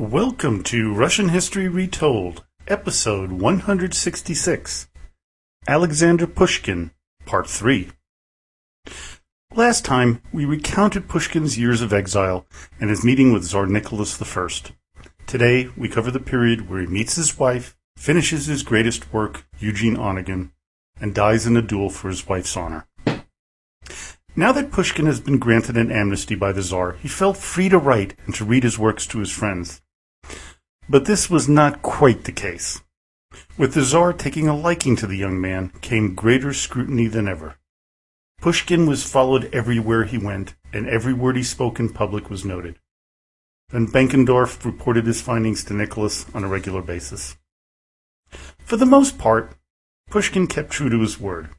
Welcome to Russian History Retold, episode 166 Alexander Pushkin, part 3. Last time, we recounted Pushkin's years of exile and his meeting with Tsar Nicholas I. Today, we cover the period where he meets his wife, finishes his greatest work, Eugene Onegin, and dies in a duel for his wife's honor. Now that Pushkin has been granted an amnesty by the Tsar, he felt free to write and to read his works to his friends. But this was not quite the case. With the Tsar taking a liking to the young man came greater scrutiny than ever. Pushkin was followed everywhere he went, and every word he spoke in public was noted. Van Benkendorf reported his findings to Nicholas on a regular basis. For the most part, Pushkin kept true to his word.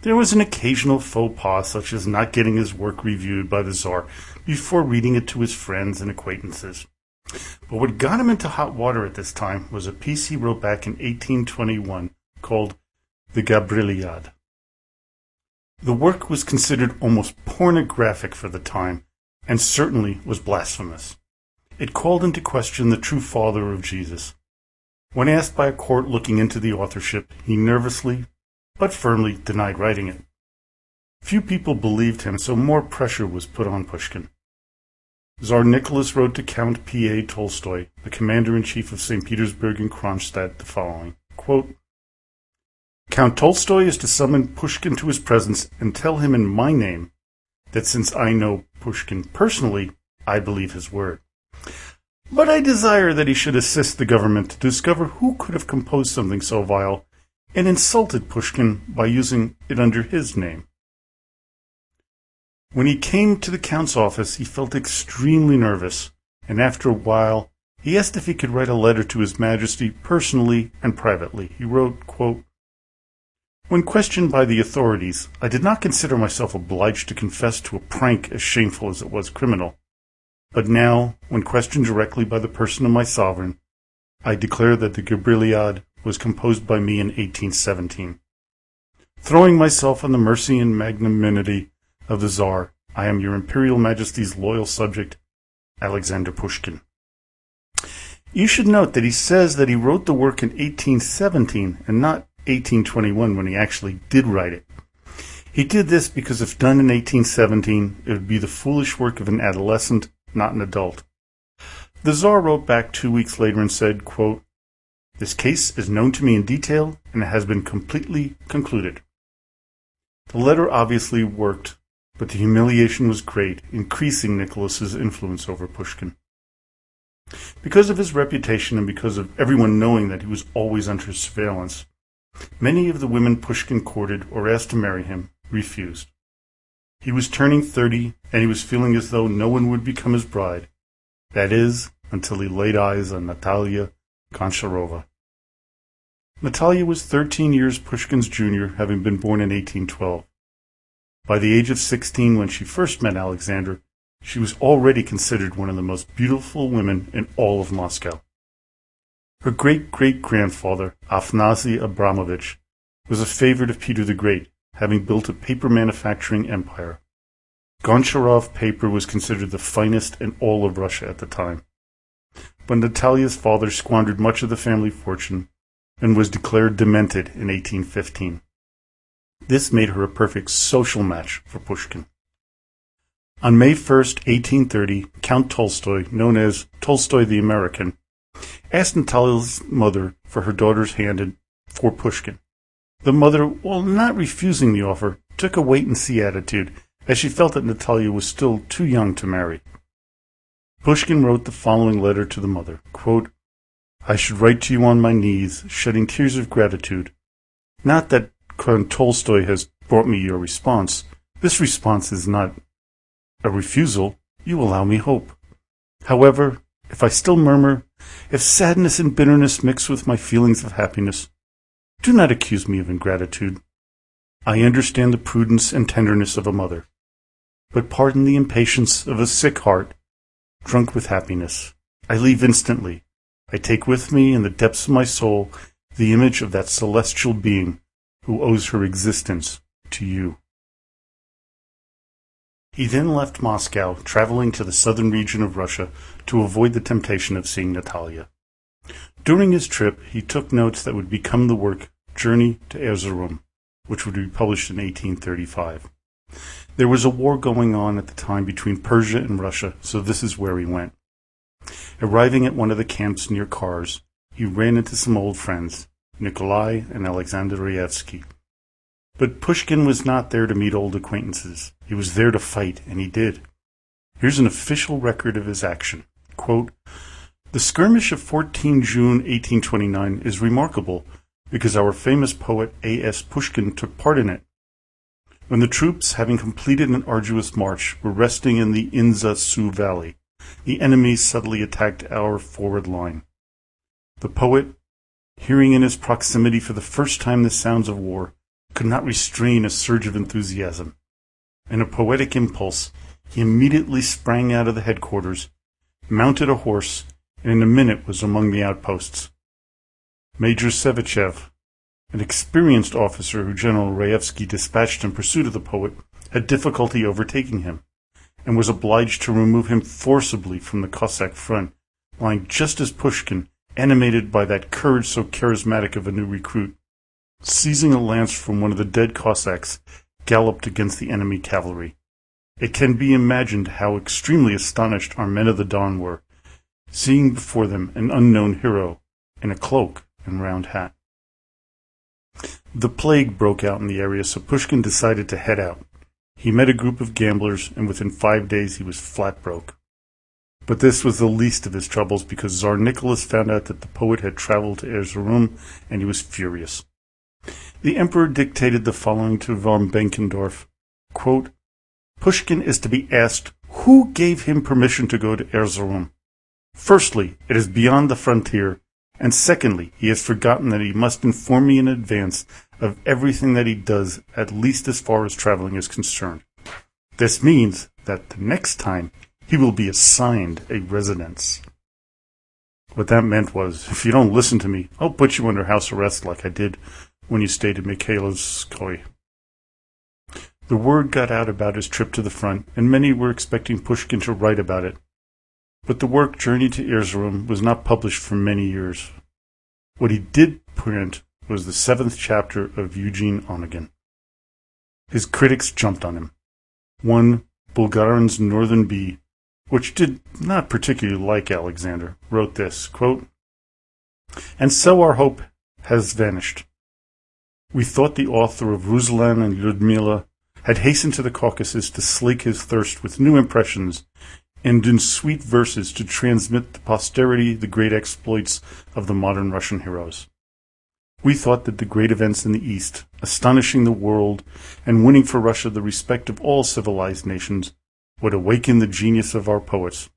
There was an occasional faux pas, such as not getting his work reviewed by the Tsar before reading it to his friends and acquaintances. But what got him into hot water at this time was a piece he wrote back in 1821 called The Gabriliad. The work was considered almost pornographic for the time, and certainly was blasphemous. It called into question the true father of Jesus. When asked by a court looking into the authorship, he nervously but firmly denied writing it. Few people believed him, so more pressure was put on Pushkin. Tsar Nicholas wrote to Count P.A. Tolstoy, the commander-in-chief of St. Petersburg and Kronstadt, the following, quote, Count Tolstoy is to summon Pushkin to his presence and tell him in my name that since I know Pushkin personally, I believe his word. But I desire that he should assist the government to discover who could have composed something so vile and insulted Pushkin by using it under his name. When he came to the Count's office, he felt extremely nervous, and after a while, he asked if he could write a letter to His Majesty personally and privately. He wrote, quote, When questioned by the authorities, I did not consider myself obliged to confess to a prank as shameful as it was criminal. But now, when questioned directly by the person of my sovereign, I declare that the Gabriliad was composed by me in 1817. Throwing myself on the mercy and magnanimity of the Tsar, I am your Imperial Majesty's loyal subject, Alexander Pushkin. You should note that he says that he wrote the work in 1817 and not 1821 when he actually did write it. He did this because if done in 1817, it would be the foolish work of an adolescent, not an adult. The Tsar wrote back two weeks later and said, quote, this case is known to me in detail and it has been completely concluded. The letter obviously worked, but the humiliation was great, increasing Nicholas's influence over Pushkin. Because of his reputation and because of everyone knowing that he was always under surveillance, many of the women Pushkin courted or asked to marry him refused. He was turning 30 and he was feeling as though no one would become his bride. That is, until he laid eyes on Natalia Goncharova. Natalia was 13 years Pushkin's junior, having been born in 1812. By the age of 16, when she first met Alexander, she was already considered one of the most beautiful women in all of Moscow. Her great-great-grandfather, Afanassy Abramovich, was a favorite of Peter the Great, having built a paper manufacturing empire. Goncharov paper was considered the finest in all of Russia at the time. But Natalia's father squandered much of the family fortune and was declared demented in 1815. This made her a perfect social match for Pushkin. On May 1, 1830, Count Tolstoy, known as Tolstoy the American, asked Natalia's mother for her daughter's hand in, for Pushkin. The mother, while not refusing the offer, took a wait-and-see attitude, as she felt that Natalia was still too young to marry. Pushkin wrote the following letter to the mother, quote, I should write to you on my knees, shedding tears of gratitude. Not that Count Tolstoy has brought me your response. This response is not a refusal. You allow me hope. However, if I still murmur, if sadness and bitterness mix with my feelings of happiness, do not accuse me of ingratitude. I understand the prudence and tenderness of a mother, but pardon the impatience of a sick heart drunk with happiness. I leave instantly. I take with me in the depths of my soul the image of that celestial being who owes her existence to you. He then left Moscow, traveling to the southern region of Russia to avoid the temptation of seeing Natalia. During his trip, he took notes that would become the work Journey to Erzurum, which would be published in 1835. There was a war going on at the time between Persia and Russia, so this is where he went. Arriving at one of the camps near Kars, he ran into some old friends, Nikolai and Alexander Raevsky. But Pushkin was not there to meet old acquaintances. He was there to fight, and he did. Here's an official record of his action. Quote, the skirmish of 14 June 1829 is remarkable because our famous poet A.S. Pushkin took part in it. When the troops, having completed an arduous march, were resting in the Inza Su valley, the enemy suddenly attacked our forward line. The poet, hearing in his proximity for the first time the sounds of war, could not restrain a surge of enthusiasm. In a poetic impulse, he immediately sprang out of the headquarters, mounted a horse, and in a minute was among the outposts. Major Sevichev, an experienced officer who General Raevsky dispatched in pursuit of the poet, had difficulty overtaking him, and was obliged to remove him forcibly from the Cossack front, lying just as Pushkin, animated by that courage so charismatic of a new recruit, seizing a lance from one of the dead Cossacks, galloped against the enemy cavalry. It can be imagined how extremely astonished our men of the Don were, seeing before them an unknown hero in a cloak and round hat. The plague broke out in the area, so Pushkin decided to head out. He met a group of gamblers, and within five days he was flat broke. But this was the least of his troubles because Tsar Nicholas found out that the poet had traveled to Erzurum, and he was furious. The emperor dictated the following to von Benkendorf quote, Pushkin is to be asked who gave him permission to go to Erzurum. Firstly, it is beyond the frontier, and secondly, he has forgotten that he must inform me in advance of everything that he does, at least as far as traveling is concerned. This means that the next time he will be assigned a residence. What that meant was, if you don't listen to me, I'll put you under house arrest like I did when you stayed at Mikhailovskoye. The word got out about his trip to the front, and many were expecting Pushkin to write about it, but the work Journey to Erzurum was not published for many years. What he did print was the seventh chapter of Eugene Onegin. His critics jumped on him. One, Bulgarin's Northern Bee, which did not particularly like Alexander, wrote this quote, And so our hope has vanished. We thought the author of Ruslan and Lyudmila had hastened to the Caucasus to slake his thirst with new impressions and in sweet verses to transmit to posterity the great exploits of the modern Russian heroes. We thought that the great events in the East, astonishing the world and winning for Russia the respect of all civilized nations, would awaken the genius of our poets,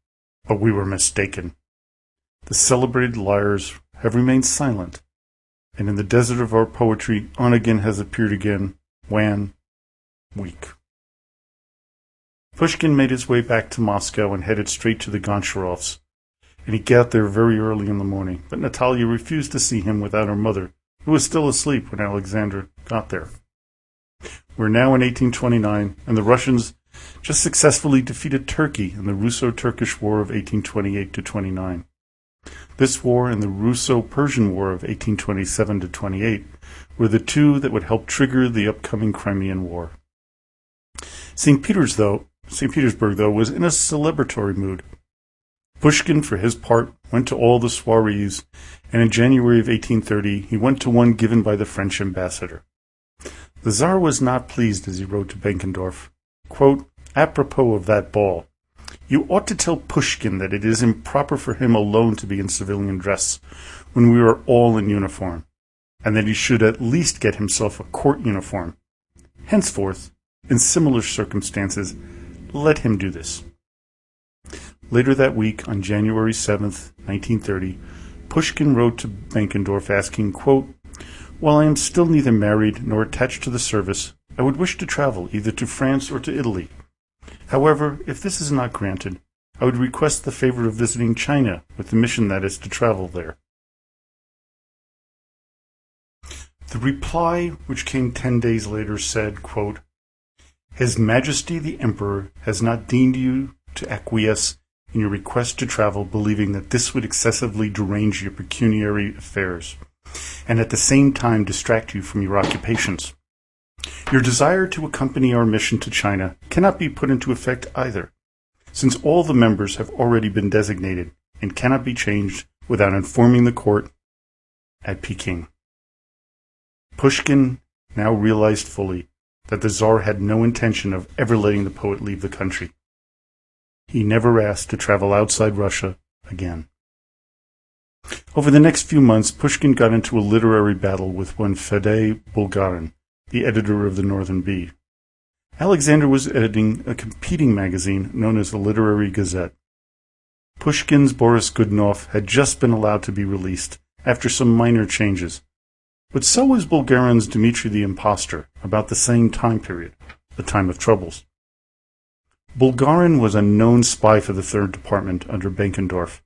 but we were mistaken. The celebrated lyres have remained silent, and in the desert of our poetry Onegin has appeared again, wan, weak. Pushkin made his way back to Moscow and headed straight to the Goncharovs, and he got there very early in the morning. But Natalia refused to see him without her mother, who was still asleep when Alexander got there. We're now in 1829, and the Russians just successfully defeated Turkey in the Russo-Turkish War of 1828 to 29. This war and the Russo-Persian War of 1827 to 28 were the two that would help trigger the upcoming Crimean War. St. Peter's, though, St. Petersburg, though, was in a celebratory mood. Pushkin, for his part, went to all the soirees, and in January of 1830 he went to one given by the French ambassador. The Tsar was not pleased as he wrote to Benckendorf, quote, Apropos of that ball, you ought to tell Pushkin that it is improper for him alone to be in civilian dress when we are all in uniform, and that he should at least get himself a court uniform. Henceforth, in similar circumstances, let him do this. Later that week, on January 7th, 1930, Pushkin wrote to Benckendorf asking, quote, While I am still neither married nor attached to the service, I would wish to travel either to France or to Italy. However, if this is not granted, I would request the favor of visiting China with the mission that is to travel there. The reply, which came ten days later, said, quote, His Majesty the Emperor has not deemed you to acquiesce in your request to travel, believing that this would excessively derange your pecuniary affairs, and at the same time distract you from your occupations. Your desire to accompany our mission to China cannot be put into effect either, since all the members have already been designated and cannot be changed without informing the court at Peking. Pushkin now realized fully that the Tsar had no intention of ever letting the poet leave the country. He never asked to travel outside Russia again. Over the next few months, Pushkin got into a literary battle with one Faddei Bulgarin, the editor of the Northern Bee. Alexander was editing a competing magazine known as the Literary Gazette. Pushkin's Boris Godunov had just been allowed to be released after some minor changes, but so was Bulgarin's Dmitri the Impostor, about the same time period, the time of troubles. Bulgarin was a known spy for the Third Department under Benkendorf,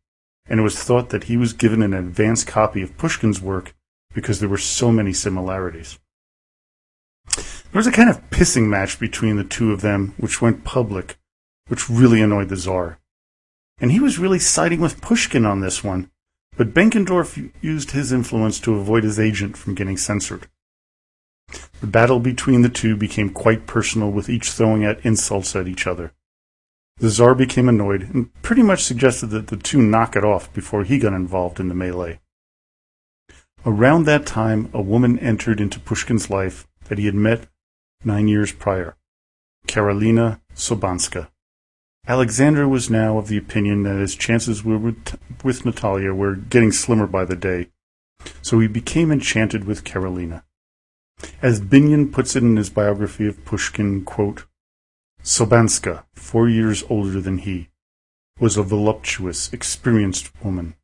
and it was thought that he was given an advance copy of Pushkin's work because there were so many similarities. There was a kind of pissing match between the two of them, which went public, which really annoyed the Tsar. And he was really siding with Pushkin on this one, but Benkendorf used his influence to avoid his agent from getting censored. The battle between the two became quite personal, with each throwing out insults at each other. The Tsar became annoyed and pretty much suggested that the two knock it off before he got involved in the melee. Around that time, a woman entered into Pushkin's life that he had met nine years prior, Karolina Sobanska. Alexander was now of the opinion that his chances with, Natalia were getting slimmer by the day, so he became enchanted with Karolina. As Binyon puts it in his biography of Pushkin, quote, Sobanska, four years older than he, was a voluptuous, experienced woman,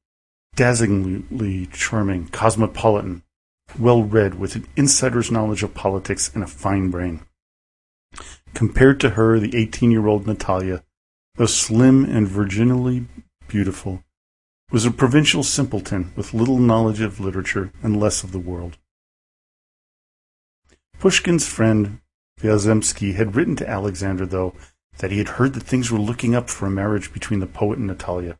dazzlingly charming, cosmopolitan, well read, with an insider's knowledge of politics and a fine brain. Compared to her, the 18 year old Natalia, though slim and virginally beautiful, was a provincial simpleton with little knowledge of literature and less of the world. Pushkin's friend Vyazemsky had written to Alexander, though, that he had heard that things were looking up for a marriage between the poet and Natalia.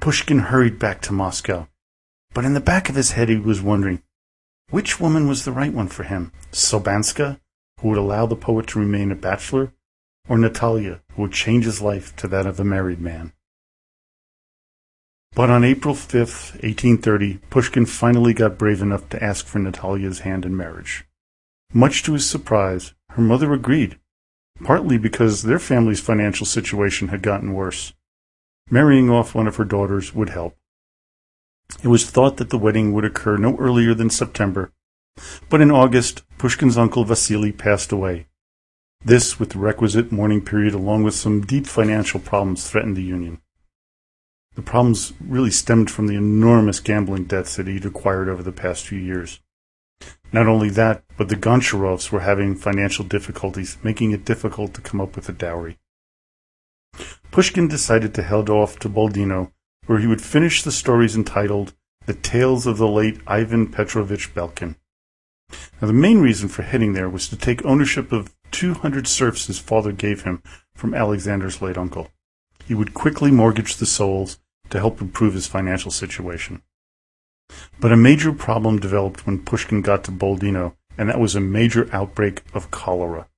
Pushkin hurried back to Moscow, but in the back of his head he was wondering which woman was the right one for him, Sobanska, who would allow the poet to remain a bachelor, or Natalia, who would change his life to that of a married man. But on April 5th, 1830, Pushkin finally got brave enough to ask for Natalia's hand in marriage. Much to his surprise, her mother agreed, partly because their family's financial situation had gotten worse. Marrying off one of her daughters would help. It was thought that the wedding would occur no earlier than September, but in August, Pushkin's uncle Vasily passed away. This, with the requisite mourning period, along with some deep financial problems, threatened the union. The problems really stemmed from the enormous gambling debts that he'd acquired over the past few years. Not only that, but the Goncharovs were having financial difficulties, making it difficult to come up with a dowry. Pushkin decided to head off to Boldino, where he would finish the stories entitled The Tales of the Late Ivan Petrovich Belkin. Now, the main reason for heading there was to take ownership of 200 serfs his father gave him from Alexander's late uncle. He would quickly mortgage the souls to help improve his financial situation. But a major problem developed when Pushkin got to Boldino, and that was a major outbreak of cholera.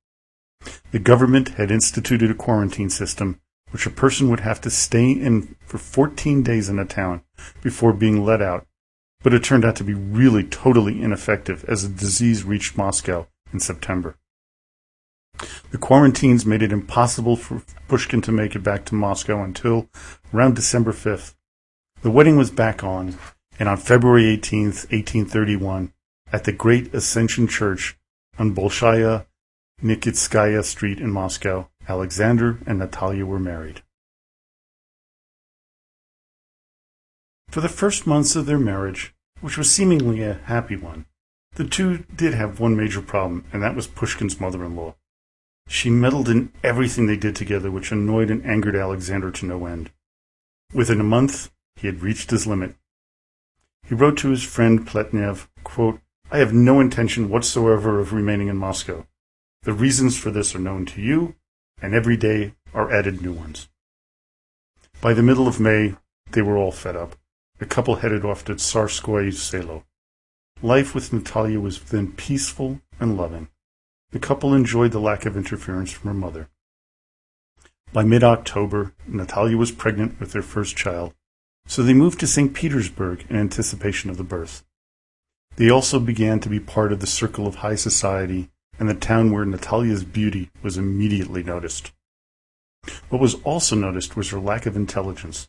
The government had instituted a quarantine system which a person would have to stay in for 14 days in a town before being let out, but it turned out to be really totally ineffective as the disease reached Moscow in September. The quarantines made it impossible for Pushkin to make it back to Moscow until around December 5th. The wedding was back on, and on February 18th, 1831, at the Great Ascension Church on Bolshaya Nikitskaya Street in Moscow, Alexander and Natalia were married. For the first months of their marriage, which was seemingly a happy one, the two did have one major problem, and that was Pushkin's mother in law. She meddled in everything they did together, which annoyed and angered Alexander to no end. Within a month, he had reached his limit he wrote to his friend Pletnev, quote, I have no intention whatsoever of remaining in Moscow. The reasons for this are known to you, and every day are added new ones. By the middle of May, they were all fed up. The couple headed off to Tsarskoye Selo. Life with Natalia was then peaceful and loving. The couple enjoyed the lack of interference from her mother. By mid October, Natalia was pregnant with their first child, so they moved to St. Petersburg in anticipation of the birth. They also began to be part of the circle of high society and the town where Natalia's beauty was immediately noticed. What was also noticed was her lack of intelligence.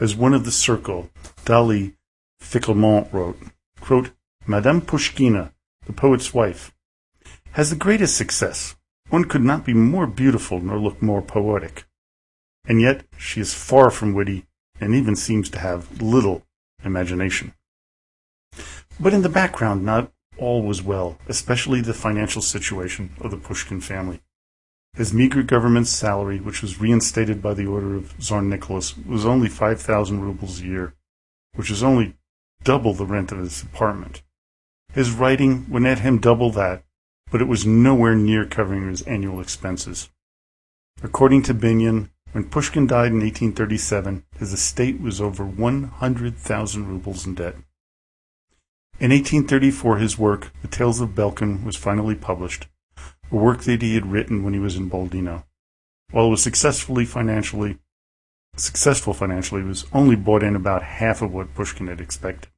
As one of the circle, Dolly Ficquelmont wrote, quote, Madame Pushkina, the poet's wife, has the greatest success. One could not be more beautiful nor look more poetic. And yet she is far from witty and even seems to have little imagination. But in the background, not all was well, especially the financial situation of the Pushkin family. His meager government salary, which was reinstated by the order of Tsar Nicholas, was only 5,000 rubles a year, which is only double the rent of his apartment. His writing would net him double that, but it was nowhere near covering his annual expenses. According to Binyon, when Pushkin died in 1837, his estate was over 100,000 rubles in debt. In 1834, his work, The Tales of Belkin, was finally published, a work that he had written when he was in Boldino. While it was successfully financially successful financially, it was only bought in about half of what Pushkin had expected.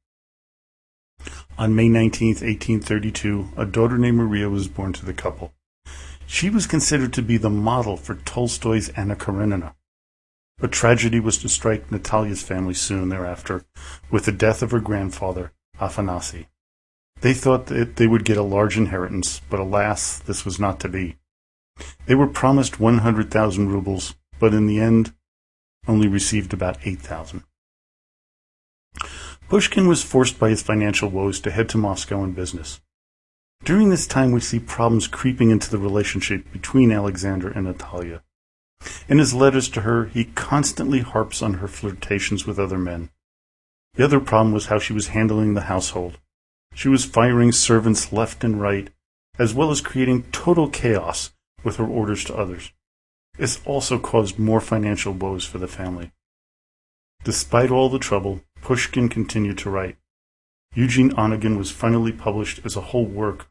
On May 19, 1832, a daughter named Maria was born to the couple. She was considered to be the model for Tolstoy's Anna Karenina. But tragedy was to strike Natalia's family soon thereafter with the death of her grandfather, Afanasy. They thought that they would get a large inheritance, but alas, this was not to be. They were promised 100,000 rubles, but in the end only received about 8,000. Pushkin was forced by his financial woes to head to Moscow on business. During this time, we see problems creeping into the relationship between Alexander and Natalia. In his letters to her, he constantly harps on her flirtations with other men. The other problem was how she was handling the household. She was firing servants left and right, as well as creating total chaos with her orders to others. This also caused more financial woes for the family. Despite all the trouble, Pushkin continued to write. Eugene Onegin was finally published as a whole work.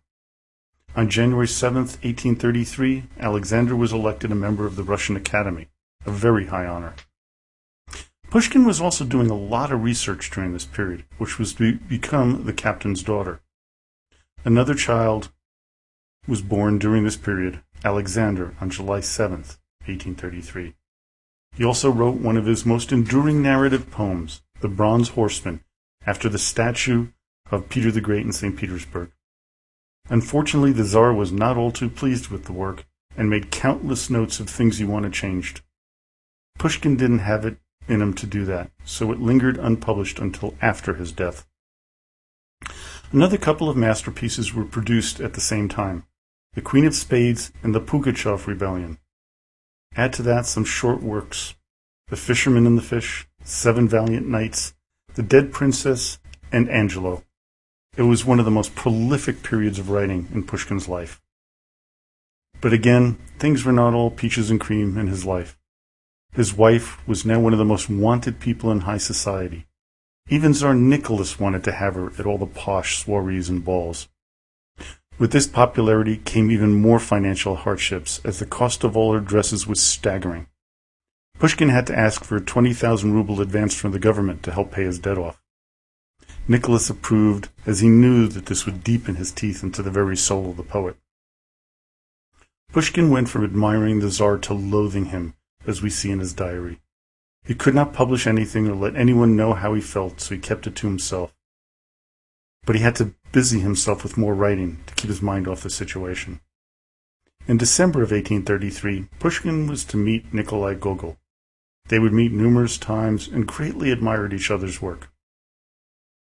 On January 7, 1833, Alexander was elected a member of the Russian Academy, a very high honor. Pushkin was also doing a lot of research during this period, which was to become the captain's daughter. Another child was born during this period, Alexander, on July 7, 1833. He also wrote one of his most enduring narrative poems, the Bronze Horseman, after the statue of Peter the Great in St. Petersburg. Unfortunately, the Tsar was not all too pleased with the work and made countless notes of things he wanted changed. Pushkin didn't have it in him to do that, so it lingered unpublished until after his death. Another couple of masterpieces were produced at the same time The Queen of Spades and the Pugachev Rebellion. Add to that some short works The Fisherman and the Fish, Seven Valiant Knights, The Dead Princess, and Angelo. It was one of the most prolific periods of writing in Pushkin's life. But again, things were not all peaches and cream in his life. His wife was now one of the most wanted people in high society. Even Tsar Nicholas wanted to have her at all the posh soirees and balls. With this popularity came even more financial hardships, as the cost of all her dresses was staggering. Pushkin had to ask for a 20,000 ruble advance from the government to help pay his debt off. Nicholas approved, as he knew that this would deepen his teeth into the very soul of the poet. Pushkin went from admiring the Tsar to loathing him, as we see in his diary. He could not publish anything or let anyone know how he felt, so he kept it to himself. But he had to busy himself with more writing to keep his mind off the situation. In December of 1833, Pushkin was to meet Nikolai Gogol. They would meet numerous times and greatly admired each other's work.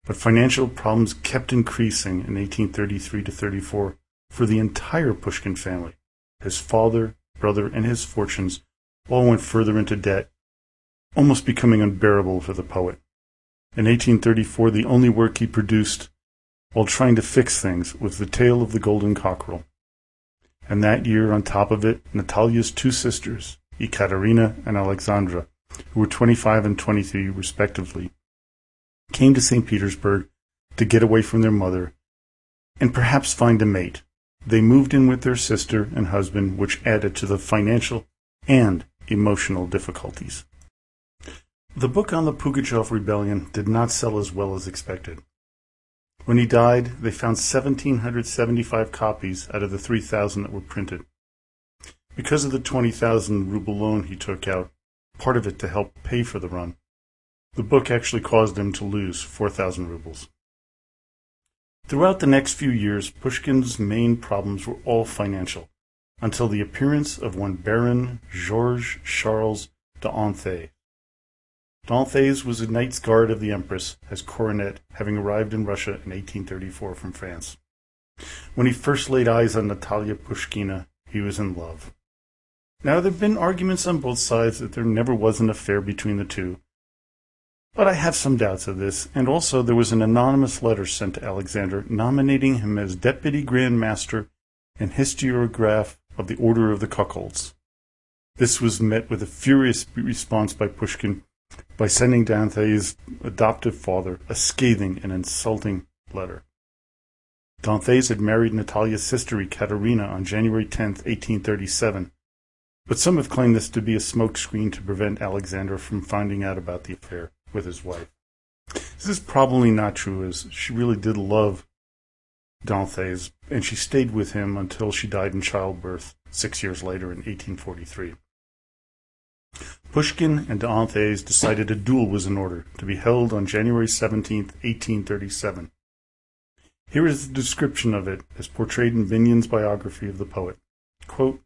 But financial problems kept increasing in 1833 to 34 for the entire Pushkin family. His father, brother, and his fortunes all went further into debt, almost becoming unbearable for the poet. In 1834, the only work he produced while trying to fix things was The Tale of the Golden Cockerel. and that year, on top of it, Natalia's two sisters, Ekaterina and Alexandra, who were 25 and 23 respectively, came to St. Petersburg to get away from their mother and perhaps find a mate. They moved in with their sister and husband, which added to the financial and emotional difficulties. The book on the Pugachev rebellion did not sell as well as expected. When he died, they found 1,775 copies out of the 3,000 that were printed. Because of the 20,000 ruble loan he took out, part of it to help pay for the run, the book actually caused him to lose 4,000 rubles. Throughout the next few years, Pushkin's main problems were all financial, until the appearance of one Baron Georges Charles d'Anthès. D'Anthès was a Knights Guard of the Empress as coronet, having arrived in Russia in 1834 from France. When he first laid eyes on Natalia Pushkina, he was in love. Now, there have been arguments on both sides that there never was an affair between the two, but I have some doubts of this, and also there was an anonymous letter sent to Alexander nominating him as Deputy Grand Master and Historiograph of the Order of the Cuckolds. This was met with a furious response by Pushkin by sending Dante's adoptive father a scathing and insulting letter. Dantes had married Natalia's sister Ekaterina on January 10, 1837, but some have claimed this to be a smokescreen to prevent Alexander from finding out about the affair with his wife. This is probably not true, as she really did love D'Anthès, and she stayed with him until she died in childbirth six years later in 1843. Pushkin and Dantes decided a duel was in order to be held on January 17, 1837. Here is the description of it as portrayed in Binyon's biography of the poet. Quote,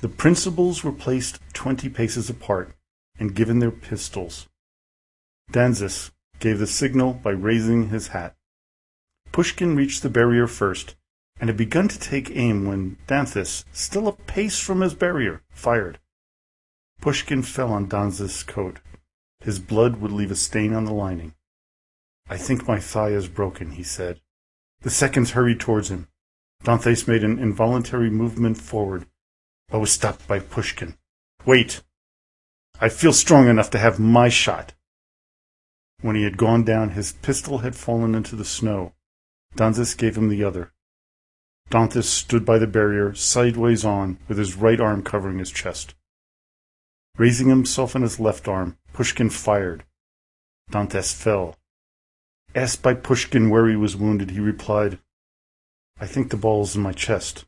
the principals were placed twenty paces apart and given their pistols. Danzas gave the signal by raising his hat. Pushkin reached the barrier first, and had begun to take aim when Danzis, still a pace from his barrier, fired. Pushkin fell on Danzas' coat. His blood would leave a stain on the lining. I think my thigh is broken, he said. The seconds hurried towards him. Dantes made an involuntary movement forward, oh, but was stopped by Pushkin. Wait! I feel strong enough to have my shot. When he had gone down, his pistol had fallen into the snow. Danzas gave him the other. Dantes stood by the barrier, sideways on, with his right arm covering his chest. Raising himself on his left arm, Pushkin fired. Dantes fell. Asked by Pushkin where he was wounded, he replied, I think the ball is in my chest.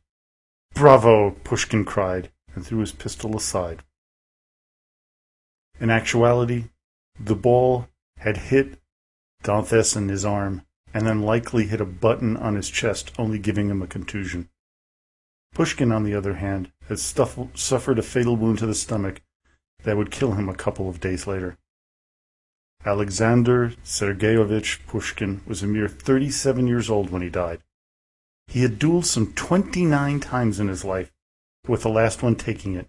Bravo! Pushkin cried, and threw his pistol aside. In actuality, the ball had hit Dantes in his arm, and then likely hit a button on his chest, only giving him a contusion. Pushkin, on the other hand, had suffered a fatal wound to the stomach that would kill him a couple of days later. Alexander Sergeyevich Pushkin was a mere 37 years old when he died. He had dueled some 29 times in his life, with the last one taking it.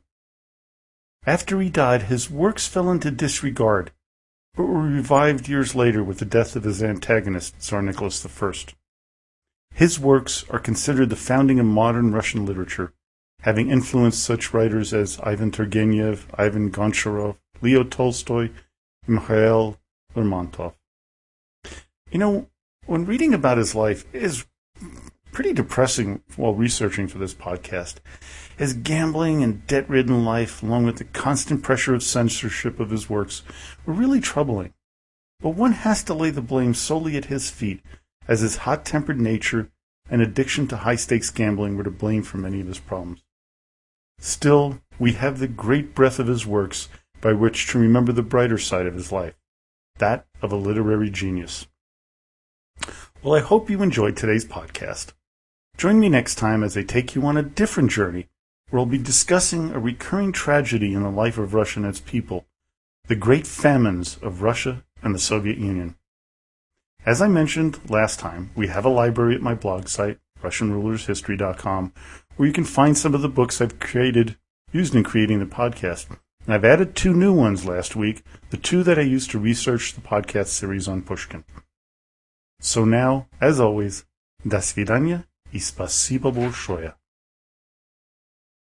After he died, his works fell into disregard, but were revived years later with the death of his antagonist, Tsar Nicholas I. His works are considered the founding of modern Russian literature, having influenced such writers as Ivan Turgenev, Ivan Goncharov, Leo Tolstoy, and Mikhail Lermontov. You know, when reading about his life, is pretty depressing while researching for this podcast. His gambling and debt ridden life, along with the constant pressure of censorship of his works, were really troubling. But one has to lay the blame solely at his feet, as his hot tempered nature and addiction to high stakes gambling were to blame for many of his problems. Still, we have the great breadth of his works by which to remember the brighter side of his life, that of a literary genius. Well, I hope you enjoyed today's podcast. Join me next time as I take you on a different journey where we'll be discussing a recurring tragedy in the life of Russia and its people, the great famines of Russia and the Soviet Union. As I mentioned last time, we have a library at my blog site, RussianRulersHistory.com, where you can find some of the books I've created, used in creating the podcast. And I've added two new ones last week, the two that I used to research the podcast series on Pushkin. So now, as always, до свидания и спасибо большое.